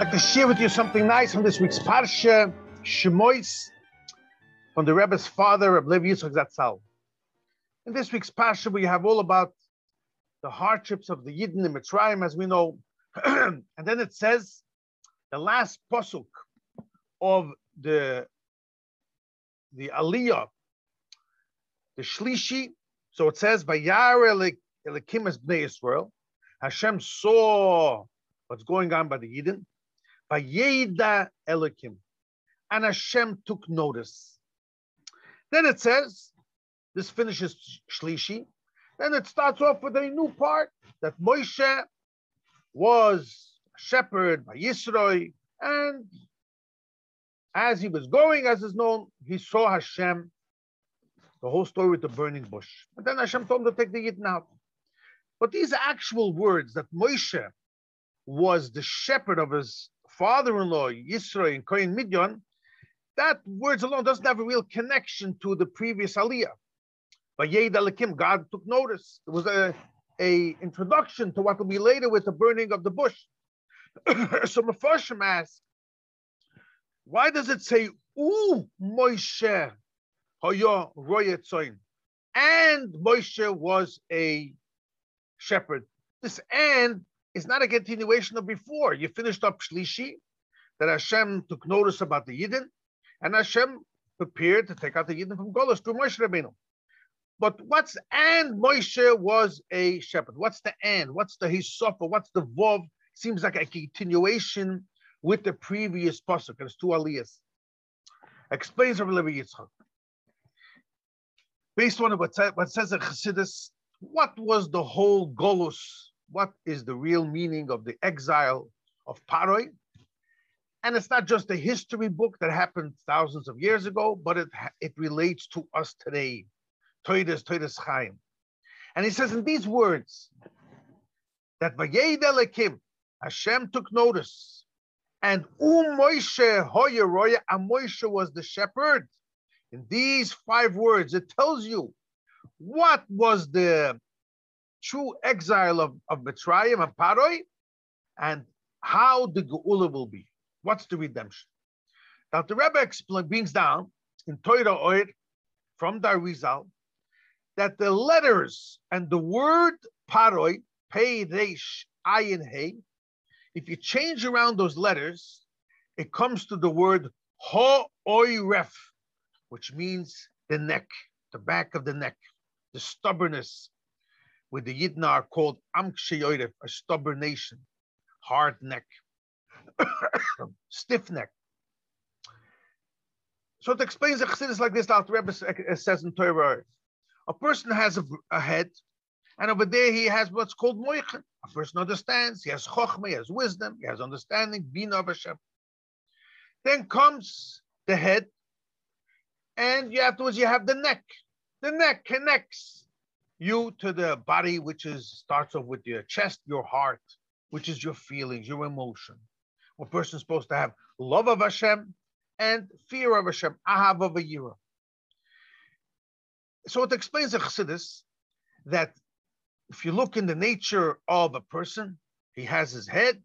I'd like to share with you something nice from this week's Parsha, Shemois, from the Rebbe's father, Reb Levi Yitzchak Zatzal. In this week's Parsha, we have all about the hardships of the Yidden in Mitzrayim, as we know. and then it says, the last posuk of the, the Aliyah, the Shlishi, so it says, Vayar Elikim es Bnei Yisrael, Hashem saw what's going on by the Yidden, Vayeda Elikim, and Hashem took notice. Then it says, this finishes Shlishi, then it starts off with a new part that Moshe was a shepherd by Yisroi, and as he was going, as is known, he saw Hashem, the whole story with the burning bush. And then Hashem told him to take the Yidden out. But these actual words that Moshe was the shepherd of his father-in-law, Yisro, in Kohen Midyan, that words alone doesn't have a real connection to the previous Aliyah. But Yed Elikim, God took notice. It was a, a introduction to what will be later with the burning of the bush. so Mephoshim asks, why does it say, U Moshe Hoyo Royetzoin? And Moshe was a shepherd. This and is not a continuation of before. You finished up Shlishi, that Hashem took notice about the Yidden, and Hashem prepared to take out the Yidden from Golos through Moshe Rabbeinu. But what's and Moshe was a shepherd. What's the and? What's the hisofa? What's the vov? Seems like a continuation with the previous pasuk. There's two aliyahs. Explains Rabbi Levi Yitzchak. Based on what, what says in Chassidus, what was the whole Golus? What is the real meaning of the exile of Paroi? And it's not just a history book that happened thousands of years ago, but it, it relates to us today. Toides, Toides Chaim. And he says in these words that Vayed Elikim, Hashem took notice, and Um Moshe Hoya Roya, and Moshe was the shepherd. In these five words, it tells you what was the true exile of, of Mitzrayim and Paroi, and how the Geula will be. What's the redemption? Now the Rebbe explains, brings down in Torah Oir from Darizal that the letters and the word Paroi, Pei, Reish, Ayin, Hey, if you change around those letters, it comes to the word Ho Ref, which means the neck, the back of the neck the stubbornness with the Yidna are called Amkshe a stubborn nation, hard neck, stiff neck. So it explains the Chassidus like this, Alter Rebbe uh, says in Torah. A person has a, a, head, and over there he has what's called moichin. A person understands, he has chokhmah, he has wisdom, he has understanding, bina of Hashem. Then comes the head, and afterwards you have the neck. The neck connects you to the body, which is starts off with your chest, your heart, which is your feelings, your emotion. A person is supposed to have love of Hashem and fear of Hashem, ahava v'yira. So it explains the Chassidus that if you look in the nature of a person, he has his head,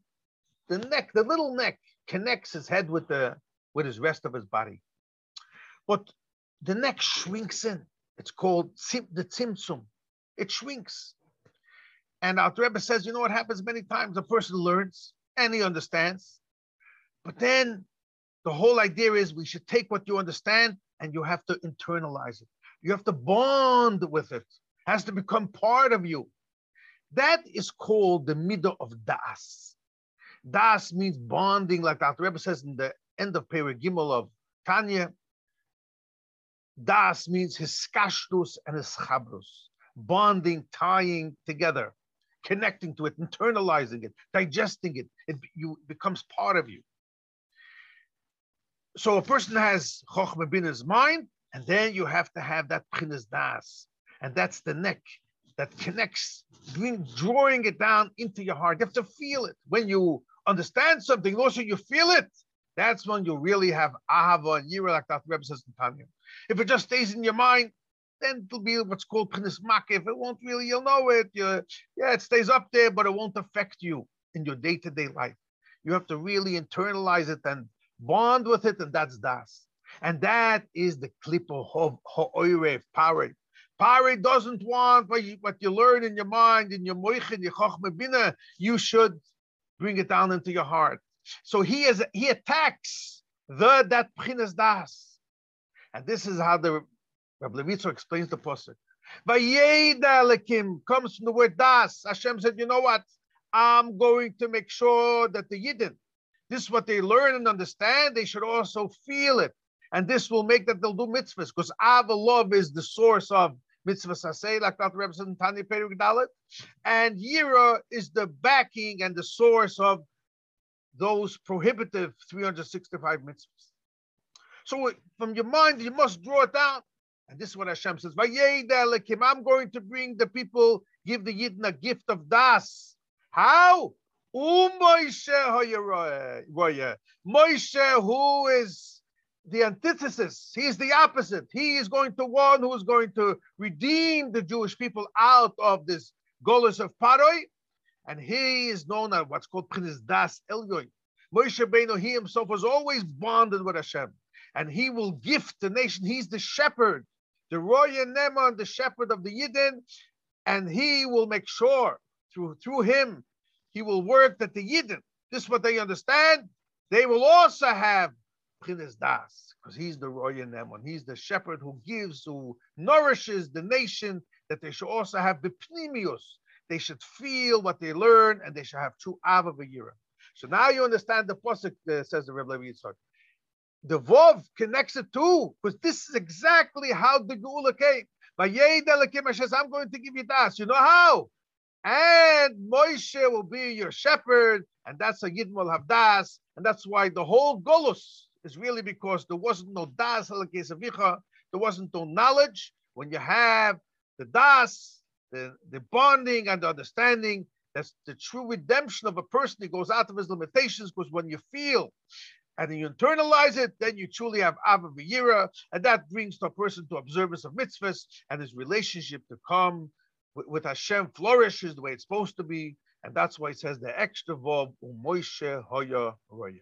the neck, the little neck connects his head with the with his rest of his body. But the neck shrinks in. It's called the tzimtzum. It shrinks. And our Rebbe says, you know what happens many times? A person learns and he understands. But then the whole idea is we should take what you understand and you have to internalize it. You have to bond with it. it has to become part of you. That is called the middle of das. Das means bonding, like Dr. Rebbe says in the end of Perek Gimmel of Tanya. Das means hiskashrus and hischabrus, bonding, tying together, connecting to it, internalizing it, digesting it. It you, becomes part of you. So a person has chokhmah in his mind, and then you have to have that pchinas das, and that's the neck that connects, drawing it down into your heart. You have to feel it when you understand something. Also, you feel it. That's when you really have ahava and yira, like that Rebbe says in Tanya. If it just stays in your mind, then it'll be what's called Prince If it won't really, you'll know it. You, yeah, it stays up there, but it won't affect you in your day-to-day life. You have to really internalize it and bond with it, and that's das. And that is the clip of ha'oirev, pare. Pare doesn't want what you, what you learn in your mind, in your moichin, your chochmeh you should bring it down into your heart. So he is he attacks the that pchinas das. And this is how the Rabbi Levitzo explains the pasuk. Vayeda lekim comes from the word das. Hashem said, you know what? I'm going to make sure that the Yidden, this is what they learn and understand, they should also feel it. And this will make that they'll do mitzvahs, because Ava love is the source of mitzvahs asay, like Dr. In Tanya Perek Daled. And Yira is the backing and the source of those prohibitive 365 mitzvahs. So from your mind, you must draw it down. And this is what Hashem says, I'm going to bring the people, give the Yidden a gift of das. How? Moshe, who is the antithesis, he is the opposite. He is going to one who is going to redeem the Jewish people out of this Golos of Paroi, and he is known as what's called Prince Das Elyoin. Moshe Beno, he himself was always bonded with Hashem, and he will gift the nation. He's the shepherd, the Roya Neman, the shepherd of the Yidden, and he will make sure through through him, he will work that the Yidden, this is what they understand, they will also have Prince Das, because he's the Roya Neman. He's the shepherd who gives, who nourishes the nation, that they should also have the Pnimius. They should feel what they learn, and they should have true Ava. So now you understand the pasuk uh, says the Rebbe Levi Yitzchak. The Vov connects it too, because this is exactly how the Geula came. I'm going to give you das. You know how? And Moshe will be your shepherd, and that's a Yid will and that's why the whole Golus is really because there wasn't no das there wasn't no knowledge. When you have the das, the, the bonding and the understanding, that's the true redemption of a person. He goes out of his limitations because when you feel and then you internalize it, then you truly have Ahava V'yira, and that brings the person to observance of mitzvahs, and his relationship to come with, with Hashem flourishes the way it's supposed to be, and that's why it says the extra verb, Umoishe Hoya Roya.